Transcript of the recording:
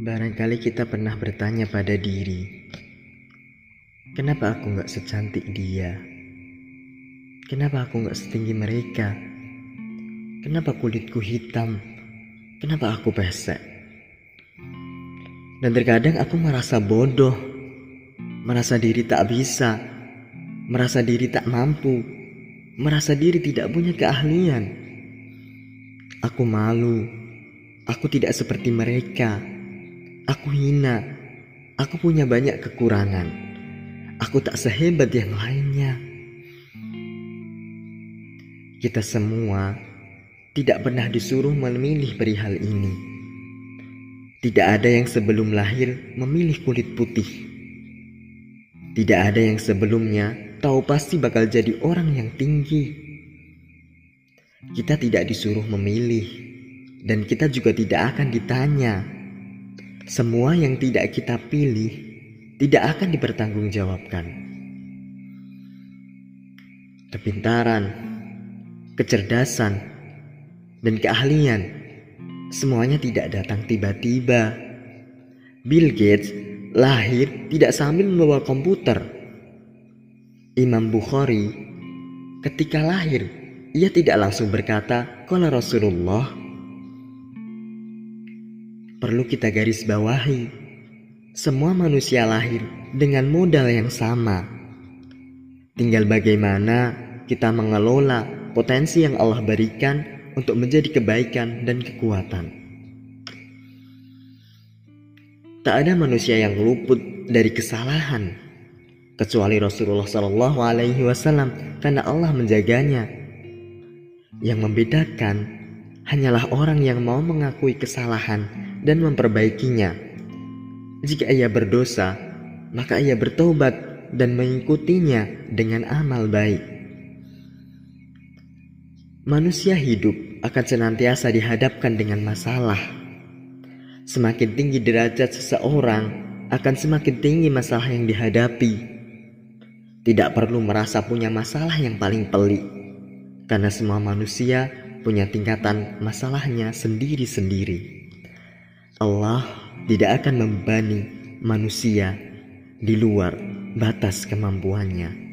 Barangkali kita pernah bertanya pada diri, kenapa aku gak secantik dia? Kenapa aku gak setinggi mereka? Kenapa kulitku hitam? Kenapa aku pesek? Dan terkadang aku merasa bodoh, merasa diri tak bisa, merasa diri tak mampu, merasa diri tidak punya keahlian. Aku malu, aku tidak seperti mereka. Aku hina. Aku punya banyak kekurangan. Aku tak sehebat yang lainnya. Kita semua tidak pernah disuruh memilih perihal ini. Tidak ada yang sebelum lahir memilih kulit putih. Tidak ada yang sebelumnya tahu pasti bakal jadi orang yang tinggi. Kita tidak disuruh memilih, dan kita juga tidak akan ditanya semua yang tidak kita pilih tidak akan dipertanggungjawabkan. Kepintaran, kecerdasan, dan keahlian semuanya tidak datang tiba-tiba. Bill Gates lahir tidak sambil membawa komputer. Imam Bukhari ketika lahir ia tidak langsung berkata, "Qala Rasulullah" perlu kita garis bawahi. Semua manusia lahir dengan modal yang sama. Tinggal bagaimana kita mengelola potensi yang Allah berikan untuk menjadi kebaikan dan kekuatan. Tak ada manusia yang luput dari kesalahan kecuali Rasulullah Wasallam karena Allah menjaganya. Yang membedakan hanyalah orang yang mau mengakui kesalahan dan memperbaikinya. Jika ia berdosa, maka ia bertobat dan mengikutinya dengan amal baik. Manusia hidup akan senantiasa dihadapkan dengan masalah. Semakin tinggi derajat seseorang, akan semakin tinggi masalah yang dihadapi. Tidak perlu merasa punya masalah yang paling pelik, karena semua manusia punya tingkatan masalahnya sendiri-sendiri. Allah tidak akan membebani manusia di luar batas kemampuannya.